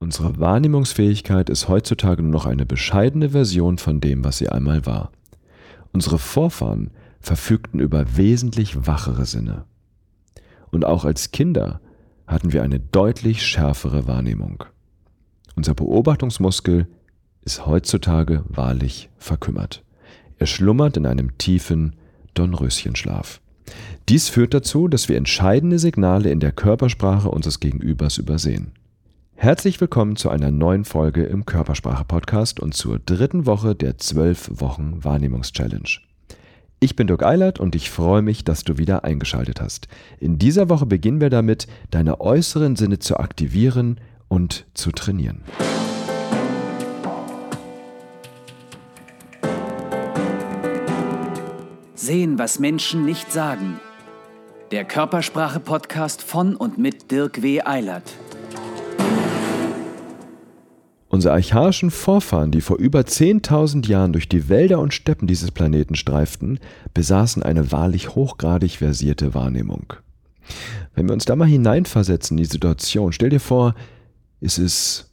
Unsere Wahrnehmungsfähigkeit ist heutzutage nur noch eine bescheidene Version von dem, was sie einmal war. Unsere Vorfahren verfügten über wesentlich wachere Sinne. Und auch als Kinder hatten wir eine deutlich schärfere Wahrnehmung. Unser Beobachtungsmuskel ist heutzutage wahrlich verkümmert. Er schlummert in einem tiefen Dornröschenschlaf. Dies führt dazu, dass wir entscheidende Signale in der Körpersprache unseres Gegenübers übersehen. Herzlich willkommen zu einer neuen Folge im Körpersprache-Podcast und zur dritten Woche der 12 Wochen Wahrnehmungs-Challenge. Ich bin Dirk Eilert und ich freue mich, dass du wieder eingeschaltet hast. In dieser Woche beginnen wir damit, deine äußeren Sinne zu aktivieren und zu trainieren. Sehen, was Menschen nicht sagen. Der Körpersprache-Podcast von und mit Dirk W. Eilert. Unsere archaischen Vorfahren, die vor über 10.000 Jahren durch die Wälder und Steppen dieses Planeten streiften, besaßen eine wahrlich hochgradig versierte Wahrnehmung. Wenn wir uns da mal hineinversetzen in die Situation, stell dir vor, es ist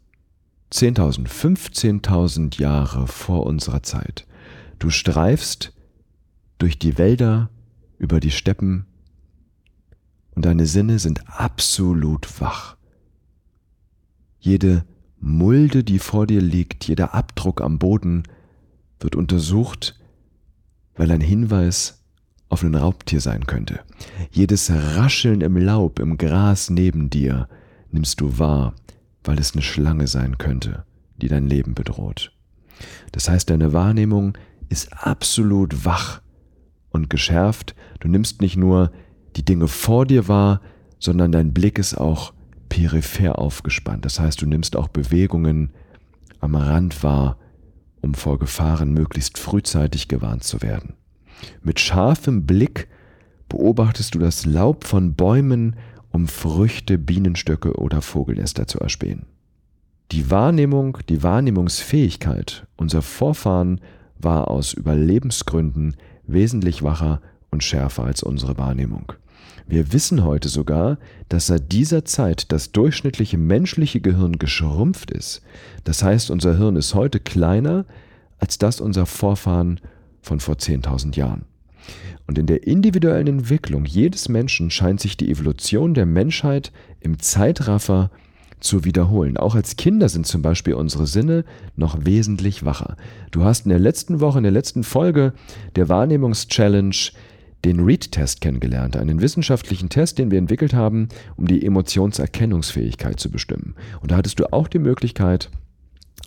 10.000, 15.000 Jahre vor unserer Zeit. Du streifst durch die Wälder, über die Steppen und deine Sinne sind absolut wach. Jede Mulde, die vor dir liegt, jeder Abdruck am Boden wird untersucht, weil ein Hinweis auf ein Raubtier sein könnte. Jedes Rascheln im Laub, im Gras neben dir nimmst du wahr, weil es eine Schlange sein könnte, die dein Leben bedroht. Das heißt, deine Wahrnehmung ist absolut wach und geschärft. Du nimmst nicht nur die Dinge vor dir wahr, sondern dein Blick ist auch peripher aufgespannt. Das heißt, du nimmst auch Bewegungen am Rand wahr, um vor Gefahren möglichst frühzeitig gewarnt zu werden. Mit scharfem Blick beobachtest du das Laub von Bäumen, um Früchte, Bienenstöcke oder Vogelnester zu erspähen. Die Wahrnehmung, die Wahrnehmungsfähigkeit unserer Vorfahren war aus Überlebensgründen wesentlich wacher und schärfer als unsere Wahrnehmung. Wir wissen heute sogar, dass seit dieser Zeit das durchschnittliche menschliche Gehirn geschrumpft ist. Das heißt, unser Hirn ist heute kleiner als das unserer Vorfahren von vor 10.000 Jahren. Und in der individuellen Entwicklung jedes Menschen scheint sich die Evolution der Menschheit im Zeitraffer zu wiederholen. Auch als Kinder sind zum Beispiel unsere Sinne noch wesentlich wacher. Du hast in der letzten Woche, in der letzten Folge der Wahrnehmungs-Challenge den Read-Test kennengelernt, einen wissenschaftlichen Test, den wir entwickelt haben, um die Emotionserkennungsfähigkeit zu bestimmen. Und da hattest du auch die Möglichkeit,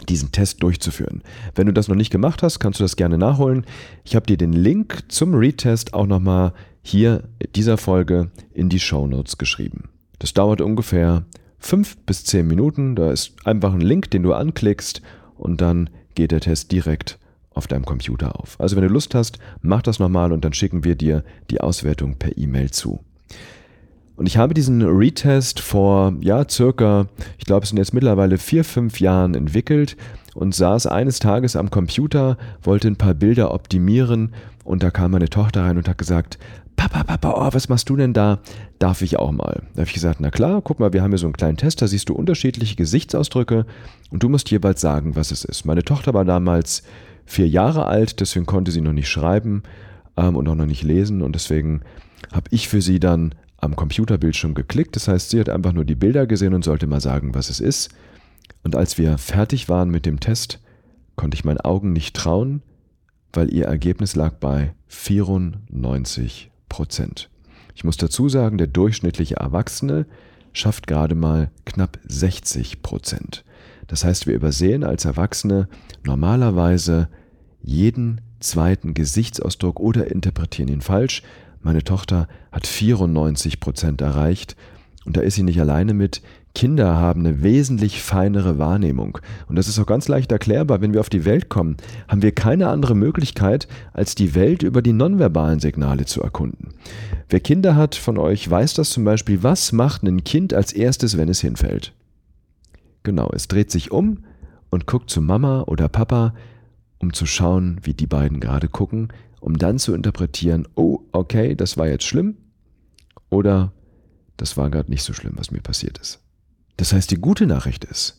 diesen Test durchzuführen. Wenn du das noch nicht gemacht hast, kannst du das gerne nachholen. Ich habe dir den Link zum Read-Test auch nochmal hier in dieser Folge in die Show Notes geschrieben. Das dauert ungefähr fünf bis zehn Minuten. Da ist einfach ein Link, den du anklickst und dann geht der Test direkt auf deinem Computer auf. Also wenn du Lust hast, mach das nochmal und dann schicken wir dir die Auswertung per E-Mail zu. Und ich habe diesen Retest vor, ja, circa, ich glaube, es sind jetzt mittlerweile vier, fünf Jahren entwickelt und saß eines Tages am Computer, wollte ein paar Bilder optimieren und da kam meine Tochter rein und hat gesagt, Papa, Papa, oh, was machst du denn da? Darf ich auch mal? Da habe ich gesagt, na klar, guck mal, wir haben hier so einen kleinen Test, da siehst du unterschiedliche Gesichtsausdrücke und du musst jeweils sagen, was es ist. Meine Tochter war damals vier Jahre alt, deswegen konnte sie noch nicht schreiben ähm, und auch noch nicht lesen und deswegen habe ich für sie dann am Computerbildschirm geklickt. Das heißt, sie hat einfach nur die Bilder gesehen und sollte mal sagen, was es ist. Und als wir fertig waren mit dem Test, konnte ich meinen Augen nicht trauen, weil ihr Ergebnis lag bei 94 Prozent. Ich muss dazu sagen, der durchschnittliche Erwachsene schafft gerade mal knapp 60 Prozent. Das heißt, wir übersehen als Erwachsene normalerweise jeden zweiten Gesichtsausdruck oder interpretieren ihn falsch. Meine Tochter hat 94 Prozent erreicht und da ist sie nicht alleine mit. Kinder haben eine wesentlich feinere Wahrnehmung. Und das ist auch ganz leicht erklärbar. Wenn wir auf die Welt kommen, haben wir keine andere Möglichkeit, als die Welt über die nonverbalen Signale zu erkunden. Wer Kinder hat von euch, weiß das zum Beispiel. Was macht ein Kind als erstes, wenn es hinfällt? Genau, es dreht sich um und guckt zu Mama oder Papa, um zu schauen, wie die beiden gerade gucken, um dann zu interpretieren, oh, okay, das war jetzt schlimm oder das war gerade nicht so schlimm, was mir passiert ist. Das heißt, die gute Nachricht ist,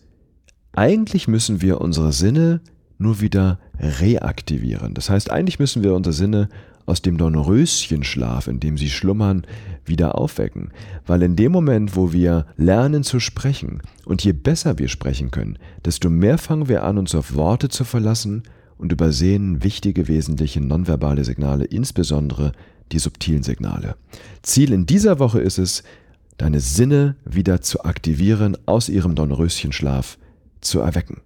Eigentlich müssen wir unsere Sinne nur wieder reaktivieren. Das heißt, eigentlich müssen wir unsere Sinne aus dem Dornröschenschlaf, in dem sie schlummern, wieder aufwecken. Weil in dem Moment, wo wir lernen zu sprechen und je besser wir sprechen können, desto mehr fangen wir an, uns auf Worte zu verlassen und übersehen wichtige, wesentliche nonverbale Signale, insbesondere die subtilen Signale. Ziel in dieser Woche ist es, deine Sinne wieder zu aktivieren, aus ihrem Dornröschenschlaf zu erwecken.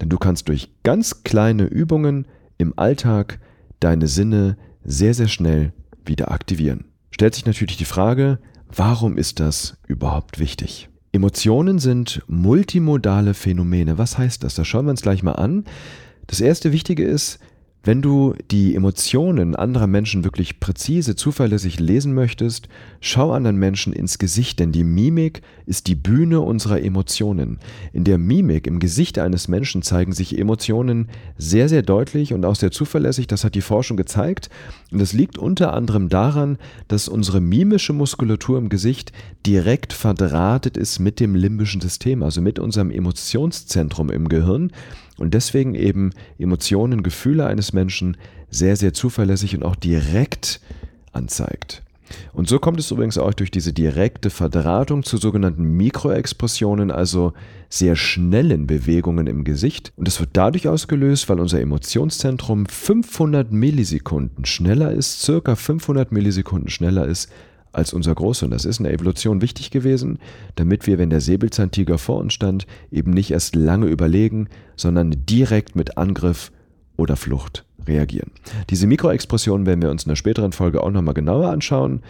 Denn du kannst durch ganz kleine Übungen im Alltag deine Sinne sehr, sehr schnell wieder aktivieren. Stellt sich natürlich die Frage, warum ist das überhaupt wichtig? Emotionen sind multimodale Phänomene. Was heißt das? Das schauen wir uns gleich mal an. Das erste Wichtige ist, wenn du die Emotionen anderer Menschen wirklich präzise, zuverlässig lesen möchtest, schau anderen Menschen ins Gesicht, denn die Mimik ist die Bühne unserer Emotionen. In der Mimik, im Gesicht eines Menschen zeigen sich Emotionen sehr, sehr deutlich und auch sehr zuverlässig. Das hat die Forschung gezeigt. Und das liegt unter anderem daran, dass unsere mimische Muskulatur im Gesicht direkt verdrahtet ist mit dem limbischen System, also mit unserem Emotionszentrum im Gehirn und deswegen eben Emotionen, Gefühle eines Menschen sehr, sehr zuverlässig und auch direkt anzeigt. Und so kommt es übrigens auch durch diese direkte Verdrahtung zu sogenannten Mikroexpressionen, also sehr schnellen Bewegungen im Gesicht. Und das wird dadurch ausgelöst, weil unser Emotionszentrum 500 Millisekunden schneller ist, circa 500 Millisekunden schneller ist als unser Großhirn. Das ist in der Evolution wichtig gewesen, damit wir, wenn der Säbelzahntiger vor uns stand, eben nicht erst lange überlegen, sondern direkt mit Angriff oder Flucht reagieren. Diese Mikroexpressionen werden wir uns in einer späteren Folge auch nochmal genauer anschauen.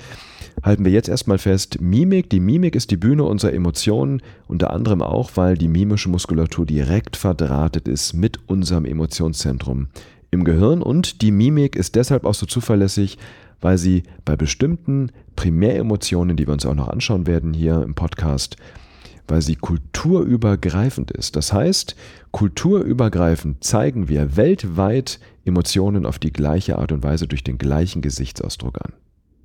Halten wir jetzt erstmal fest, Mimik, die Mimik ist die Bühne unserer Emotionen, unter anderem auch, weil die mimische Muskulatur direkt verdrahtet ist mit unserem Emotionszentrum im Gehirn und die Mimik ist deshalb auch so zuverlässig, weil sie bei bestimmten Primäremotionen, die wir uns auch noch anschauen werden hier im Podcast, weil sie kulturübergreifend ist. Das heißt, kulturübergreifend zeigen wir weltweit Emotionen auf die gleiche Art und Weise durch den gleichen Gesichtsausdruck an.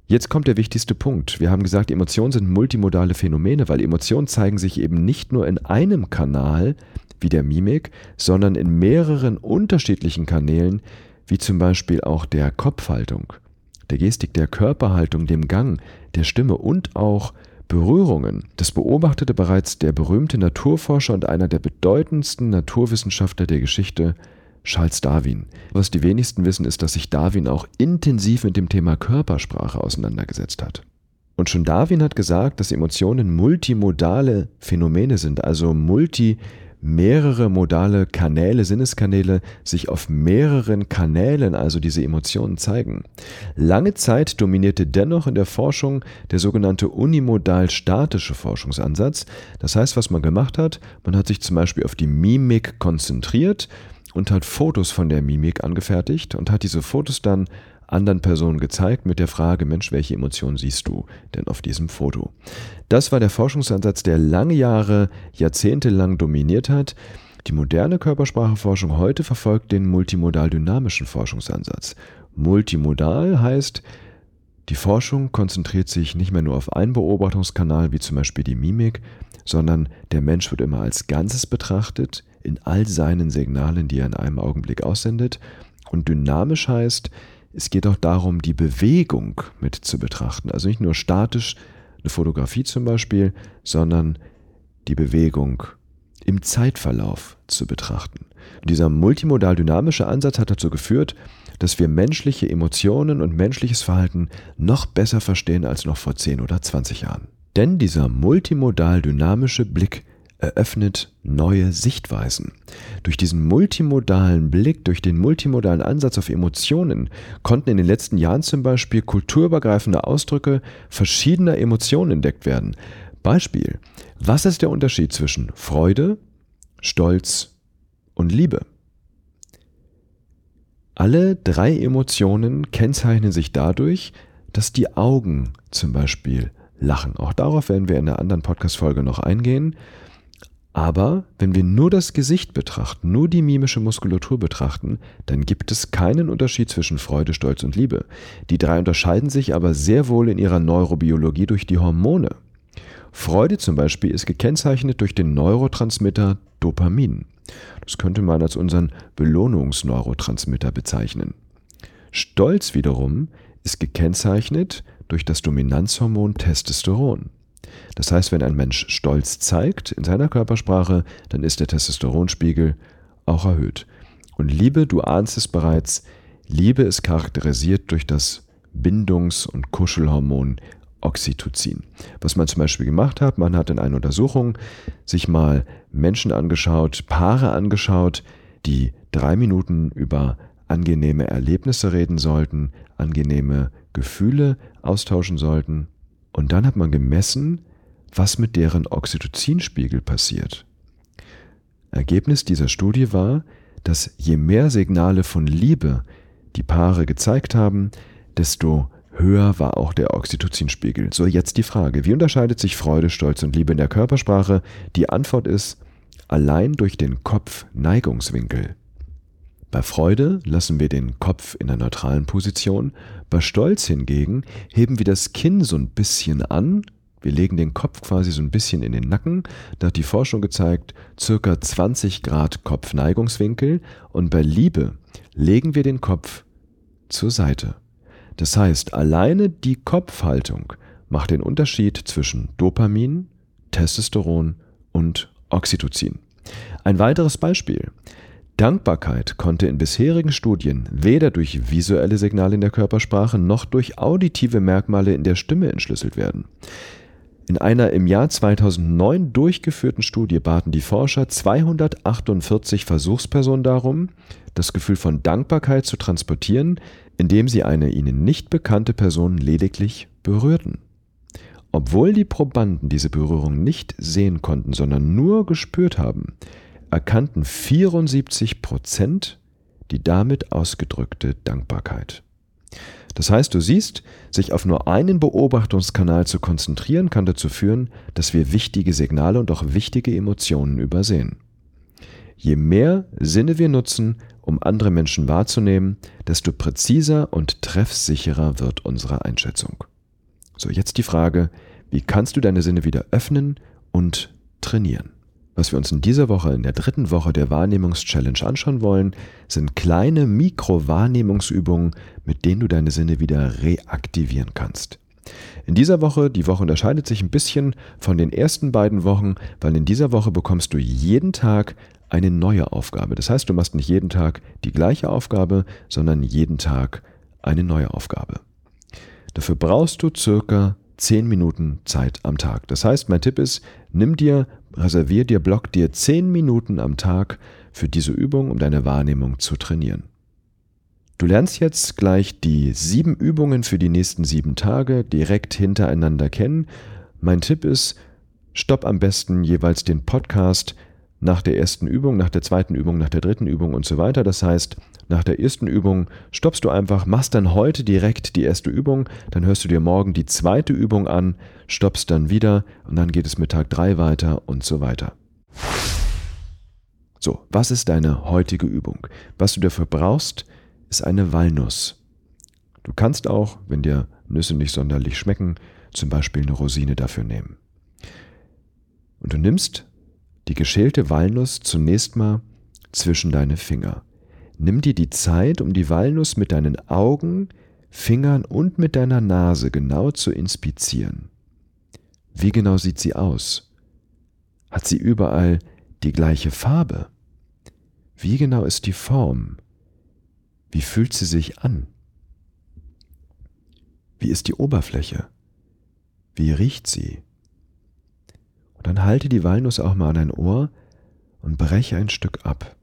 Jetzt kommt der wichtigste Punkt. Wir haben gesagt, Emotionen sind multimodale Phänomene, weil Emotionen zeigen sich eben nicht nur in einem Kanal wie der Mimik, sondern in mehreren unterschiedlichen Kanälen, wie zum Beispiel auch der Kopfhaltung der Gestik, der Körperhaltung, dem Gang, der Stimme und auch Berührungen. Das beobachtete bereits der berühmte Naturforscher und einer der bedeutendsten Naturwissenschaftler der Geschichte, Charles Darwin. Was die wenigsten wissen, ist, dass sich Darwin auch intensiv mit dem Thema Körpersprache auseinandergesetzt hat. Und schon Darwin hat gesagt, dass Emotionen multimodale Phänomene sind, also multi mehrere modale Kanäle, Sinneskanäle sich auf mehreren Kanälen, also diese Emotionen zeigen. Lange Zeit dominierte dennoch in der Forschung der sogenannte unimodal-statische Forschungsansatz. Das heißt, was man gemacht hat, man hat sich zum Beispiel auf die Mimik konzentriert und hat Fotos von der Mimik angefertigt und hat diese Fotos dann anderen Personen gezeigt mit der Frage, Mensch, welche Emotionen siehst du denn auf diesem Foto? Das war der Forschungsansatz, der lange Jahre, jahrzehntelang dominiert hat. Die moderne Körperspracheforschung heute verfolgt den multimodal-dynamischen Forschungsansatz. Multimodal heißt, die Forschung konzentriert sich nicht mehr nur auf einen Beobachtungskanal, wie zum Beispiel die Mimik, sondern der Mensch wird immer als Ganzes betrachtet, in all seinen Signalen, die er in einem Augenblick aussendet. Und dynamisch heißt, es geht auch darum, die Bewegung mit zu betrachten. Also nicht nur statisch eine Fotografie zum Beispiel, sondern die Bewegung im Zeitverlauf zu betrachten. Und dieser multimodal-dynamische Ansatz hat dazu geführt, dass wir menschliche Emotionen und menschliches Verhalten noch besser verstehen als noch vor 10 oder 20 Jahren. Denn dieser multimodal-dynamische Blick eröffnet neue Sichtweisen. Durch diesen multimodalen Blick, durch den multimodalen Ansatz auf Emotionen konnten in den letzten Jahren zum Beispiel kulturübergreifende Ausdrücke verschiedener Emotionen entdeckt werden. Beispiel, was ist der Unterschied zwischen Freude, Stolz und Liebe? Alle drei Emotionen kennzeichnen sich dadurch, dass die Augen zum Beispiel lachen. Auch darauf werden wir in einer anderen Podcast-Folge noch eingehen. Aber wenn wir nur das Gesicht betrachten, nur die mimische Muskulatur betrachten, dann gibt es keinen Unterschied zwischen Freude, Stolz und Liebe. Die drei unterscheiden sich aber sehr wohl in ihrer Neurobiologie durch die Hormone. Freude zum Beispiel ist gekennzeichnet durch den Neurotransmitter Dopamin. Das könnte man als unseren Belohnungsneurotransmitter bezeichnen. Stolz wiederum ist gekennzeichnet durch das Dominanzhormon Testosteron. Das heißt, wenn ein Mensch Stolz zeigt in seiner Körpersprache, dann ist der Testosteronspiegel auch erhöht. Und Liebe, du ahnst es bereits, Liebe ist charakterisiert durch das Bindungs- und Kuschelhormon Oxytocin. Was man zum Beispiel gemacht hat, man hat in einer Untersuchung sich mal Menschen angeschaut, Paare angeschaut, die drei Minuten über angenehme Erlebnisse reden sollten, angenehme Gefühle austauschen sollten. Und dann hat man gemessen, was mit deren Oxytocinspiegel passiert. Ergebnis dieser Studie war, dass je mehr Signale von Liebe die Paare gezeigt haben, desto höher war auch der Oxytocinspiegel. So, jetzt die Frage, wie unterscheidet sich Freude, Stolz und Liebe in der Körpersprache? Die Antwort ist allein durch den Kopfneigungswinkel. Bei Freude lassen wir den Kopf in der neutralen Position, bei Stolz hingegen heben wir das Kinn so ein bisschen an, wir legen den Kopf quasi so ein bisschen in den Nacken, da hat die Forschung gezeigt, circa 20 Grad Kopfneigungswinkel und bei Liebe legen wir den Kopf zur Seite. Das heißt, alleine die Kopfhaltung macht den Unterschied zwischen Dopamin, Testosteron und Oxytocin. Ein weiteres Beispiel. Dankbarkeit konnte in bisherigen Studien weder durch visuelle Signale in der Körpersprache noch durch auditive Merkmale in der Stimme entschlüsselt werden. In einer im Jahr 2009 durchgeführten Studie baten die Forscher 248 Versuchspersonen darum, das Gefühl von Dankbarkeit zu transportieren, indem sie eine ihnen nicht bekannte Person lediglich berührten. Obwohl die Probanden diese Berührung nicht sehen konnten, sondern nur gespürt haben, erkannten 74 Prozent die damit ausgedrückte Dankbarkeit. Das heißt, du siehst, sich auf nur einen Beobachtungskanal zu konzentrieren, kann dazu führen, dass wir wichtige Signale und auch wichtige Emotionen übersehen. Je mehr Sinne wir nutzen, um andere Menschen wahrzunehmen, desto präziser und treffsicherer wird unsere Einschätzung. So, jetzt die Frage, wie kannst du deine Sinne wieder öffnen und trainieren? Was wir uns in dieser Woche, in der dritten Woche der Wahrnehmungs-Challenge anschauen wollen, sind kleine Mikro-Wahrnehmungsübungen, mit denen du deine Sinne wieder reaktivieren kannst. In dieser Woche, die Woche unterscheidet sich ein bisschen von den ersten beiden Wochen, weil in dieser Woche bekommst du jeden Tag eine neue Aufgabe. Das heißt, du machst nicht jeden Tag die gleiche Aufgabe, sondern jeden Tag eine neue Aufgabe. Dafür brauchst du circa 10 Minuten Zeit am Tag. Das heißt, mein Tipp ist, nimm dir, reservier dir, block dir 10 Minuten am Tag für diese Übung, um deine Wahrnehmung zu trainieren. Du lernst jetzt gleich die sieben Übungen für die nächsten sieben Tage direkt hintereinander kennen. Mein Tipp ist, stopp am besten jeweils den Podcast nach der ersten Übung, nach der zweiten Übung, nach der dritten Übung und so weiter. Das heißt, nach der ersten Übung stoppst du einfach, machst dann heute direkt die erste Übung, dann hörst du dir morgen die zweite Übung an, stoppst dann wieder und dann geht es mit Tag 3 weiter und so weiter. So, was ist deine heutige Übung? Was du dafür brauchst, ist eine Walnuss. Du kannst auch, wenn dir Nüsse nicht sonderlich schmecken, zum Beispiel eine Rosine dafür nehmen. Und du nimmst die geschälte Walnuss zunächst mal zwischen deine Finger. Nimm dir die Zeit, um die Walnuss mit deinen Augen, Fingern und mit deiner Nase genau zu inspizieren. Wie genau sieht sie aus? Hat sie überall die gleiche Farbe? Wie genau ist die Form? Wie fühlt sie sich an? Wie ist die Oberfläche? Wie riecht sie? Und dann halte die Walnuss auch mal an dein Ohr und breche ein Stück ab.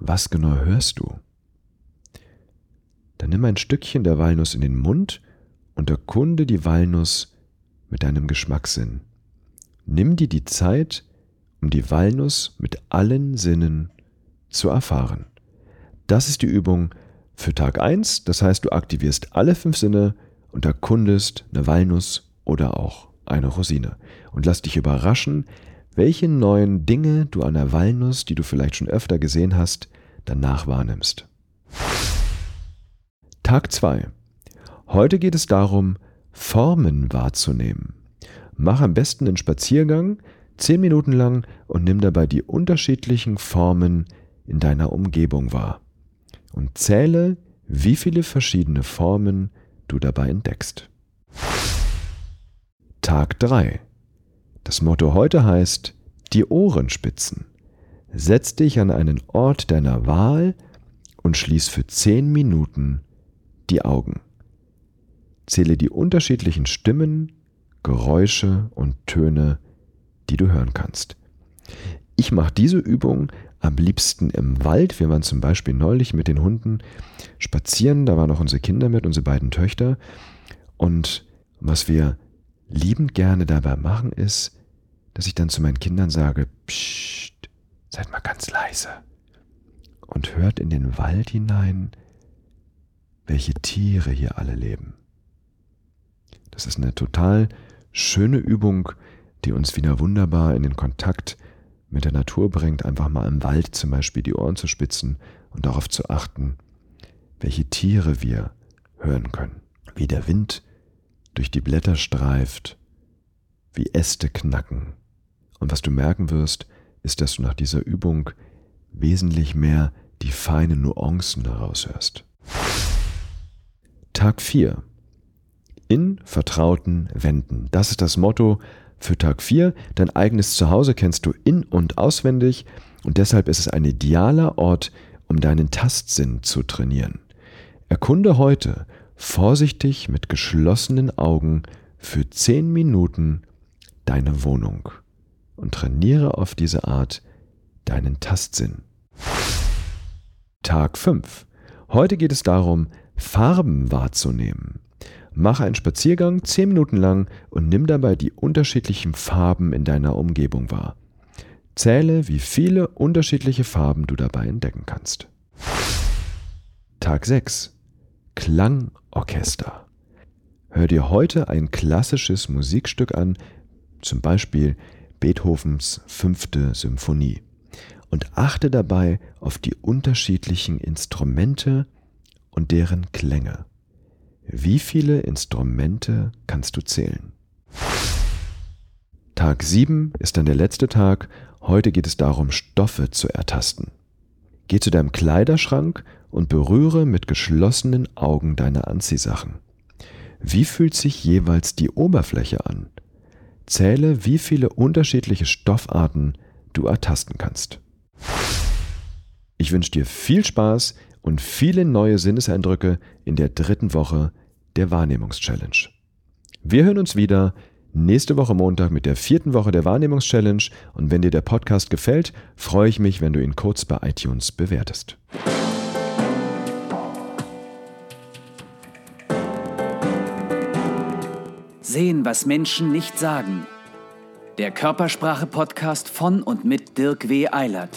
Was genau hörst du? Dann nimm ein Stückchen der Walnuss in den Mund und erkunde die Walnuss mit deinem Geschmackssinn. Nimm dir die Zeit, um die Walnuss mit allen Sinnen zu erfahren. Das ist die Übung für Tag 1, das heißt, du aktivierst alle fünf Sinne und erkundest eine Walnuss oder auch eine Rosine. Und lass dich überraschen, welche neuen Dinge du an der Walnuss, die du vielleicht schon öfter gesehen hast, danach wahrnimmst. Tag 2. Heute geht es darum, Formen wahrzunehmen. Mach am besten einen Spaziergang, zehn Minuten lang und nimm dabei die unterschiedlichen Formen in deiner Umgebung wahr. Und zähle, wie viele verschiedene Formen du dabei entdeckst. Tag 3. Das Motto heute heißt die Ohrenspitzen. Setz dich an einen Ort deiner Wahl und schließ für zehn Minuten die Augen. Zähle die unterschiedlichen Stimmen, Geräusche und Töne, die du hören kannst. Ich mache diese Übung am liebsten im Wald. Wir waren zum Beispiel neulich mit den Hunden spazieren, da waren auch unsere Kinder mit, unsere beiden Töchter. Und was wir liebend gerne dabei machen, ist, dass ich dann zu meinen Kindern sage, Psst, seid mal ganz leise und hört in den Wald hinein, welche Tiere hier alle leben. Das ist eine total schöne Übung, die uns wieder wunderbar in den Kontakt mit der Natur bringt, einfach mal im Wald zum Beispiel die Ohren zu spitzen und darauf zu achten, welche Tiere wir hören können, wie der Wind durch die Blätter streift, wie Äste knacken. Und was du merken wirst, ist, dass du nach dieser Übung wesentlich mehr die feinen Nuancen daraus hörst. Tag 4. In vertrauten Wänden. Das ist das Motto für Tag 4. Dein eigenes Zuhause kennst du in und auswendig und deshalb ist es ein idealer Ort, um deinen Tastsinn zu trainieren. Erkunde heute vorsichtig mit geschlossenen Augen für 10 Minuten deine Wohnung und trainiere auf diese Art deinen Tastsinn. Tag 5. Heute geht es darum, Farben wahrzunehmen. Mach einen Spaziergang 10 Minuten lang und nimm dabei die unterschiedlichen Farben in deiner Umgebung wahr. Zähle, wie viele unterschiedliche Farben du dabei entdecken kannst. Tag 6. Klangorchester. Hör dir heute ein klassisches Musikstück an, zum Beispiel Beethovens fünfte Symphonie und achte dabei auf die unterschiedlichen Instrumente und deren Klänge. Wie viele Instrumente kannst du zählen? Tag 7 ist dann der letzte Tag. Heute geht es darum, Stoffe zu ertasten. Geh zu deinem Kleiderschrank und berühre mit geschlossenen Augen deine Anziehsachen. Wie fühlt sich jeweils die Oberfläche an? Zähle, wie viele unterschiedliche Stoffarten du ertasten kannst. Ich wünsche dir viel Spaß und viele neue Sinneseindrücke in der dritten Woche der Wahrnehmungs-Challenge. Wir hören uns wieder nächste Woche Montag mit der vierten Woche der Wahrnehmungs-Challenge und wenn dir der Podcast gefällt, freue ich mich, wenn du ihn kurz bei iTunes bewertest. Sehen, was Menschen nicht sagen. Der Körpersprache-Podcast von und mit Dirk W. Eilert.